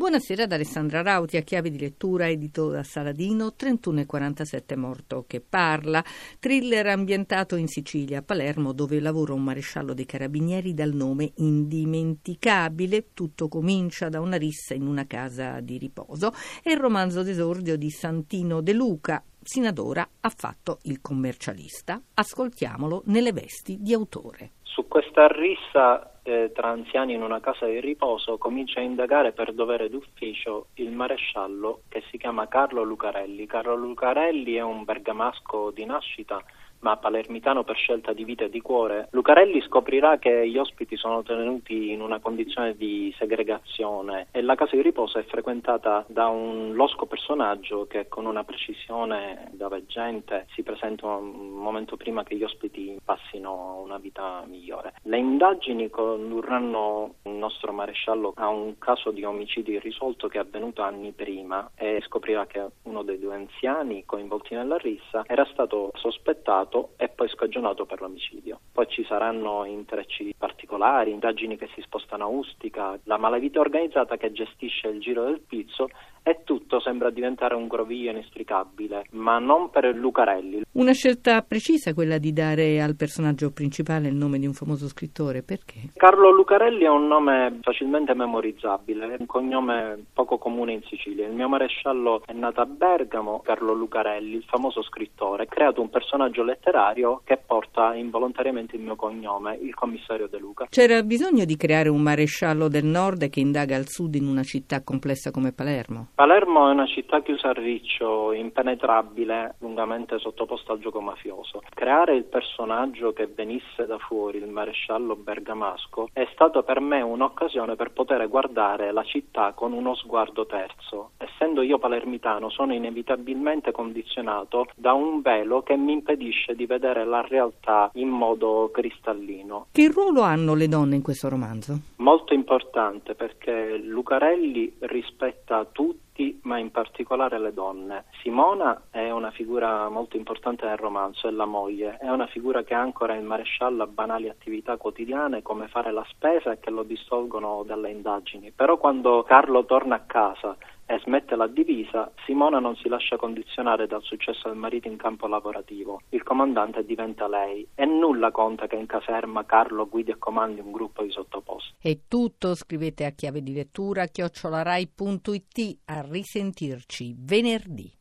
Buonasera ad Alessandra Rauti, a chiave di lettura, edito da Saladino, 3147 morto che parla, thriller ambientato in Sicilia, a Palermo, dove lavora un maresciallo dei carabinieri dal nome indimenticabile. Tutto comincia da una rissa in una casa di riposo. È il romanzo d'esordio di Santino De Luca, sino ad ora ha fatto il commercialista. Ascoltiamolo nelle vesti di autore. Su questa rissa eh, tra anziani in una casa di riposo comincia a indagare per dovere d'ufficio il maresciallo che si chiama Carlo Lucarelli. Carlo Lucarelli è un bergamasco di nascita ma palermitano per scelta di vita e di cuore, Lucarelli scoprirà che gli ospiti sono tenuti in una condizione di segregazione e la casa di riposo è frequentata da un losco personaggio che con una precisione da veggente si presenta un momento prima che gli ospiti passino una vita migliore. Le indagini condurranno il nostro maresciallo a un caso di omicidio irrisolto che è avvenuto anni prima e scoprirà che uno dei due anziani coinvolti nella rissa era stato sospettato arrestato e poi scagionato per l'omicidio. Poi ci saranno intrecci particolari, indagini che si spostano a Ustica, la malavita organizzata che gestisce il giro del pizzo e tutto sembra diventare un groviglio inestricabile, ma non per Lucarelli. Una scelta precisa quella di dare al personaggio principale il nome di un famoso scrittore, perché? Carlo Lucarelli è un nome facilmente memorizzabile, è un cognome poco comune in Sicilia. Il mio maresciallo è nato a Bergamo, Carlo Lucarelli, il famoso scrittore, ha creato un personaggio letterario che porta involontariamente il mio cognome, il commissario De Luca. C'era bisogno di creare un maresciallo del nord che indaga al sud in una città complessa come Palermo? Palermo è una città chiusa a riccio, impenetrabile, lungamente sottoposta al gioco mafioso. Creare il personaggio che venisse da fuori, il maresciallo bergamasco, è stato per me un'occasione per poter guardare la città con uno sguardo terzo. Essendo io palermitano, sono inevitabilmente condizionato da un velo che mi impedisce di vedere la realtà in modo cristallino. Che ruolo hanno le donne in questo romanzo? Molto importante perché Lucarelli rispetta tutti ma in particolare le donne. Simona è una figura molto importante nel romanzo, è la moglie, è una figura che ancora il maresciallo a banali attività quotidiane come fare la spesa e che lo distolgono dalle indagini. Però quando Carlo torna a casa e smette la divisa, Simona non si lascia condizionare dal successo del marito in campo lavorativo. Il comandante diventa lei e nulla conta che in caserma Carlo guidi e comandi un gruppo di sottoposti. È tutto, scrivete a chiave di lettura chiocciolarai.it a risentirci venerdì.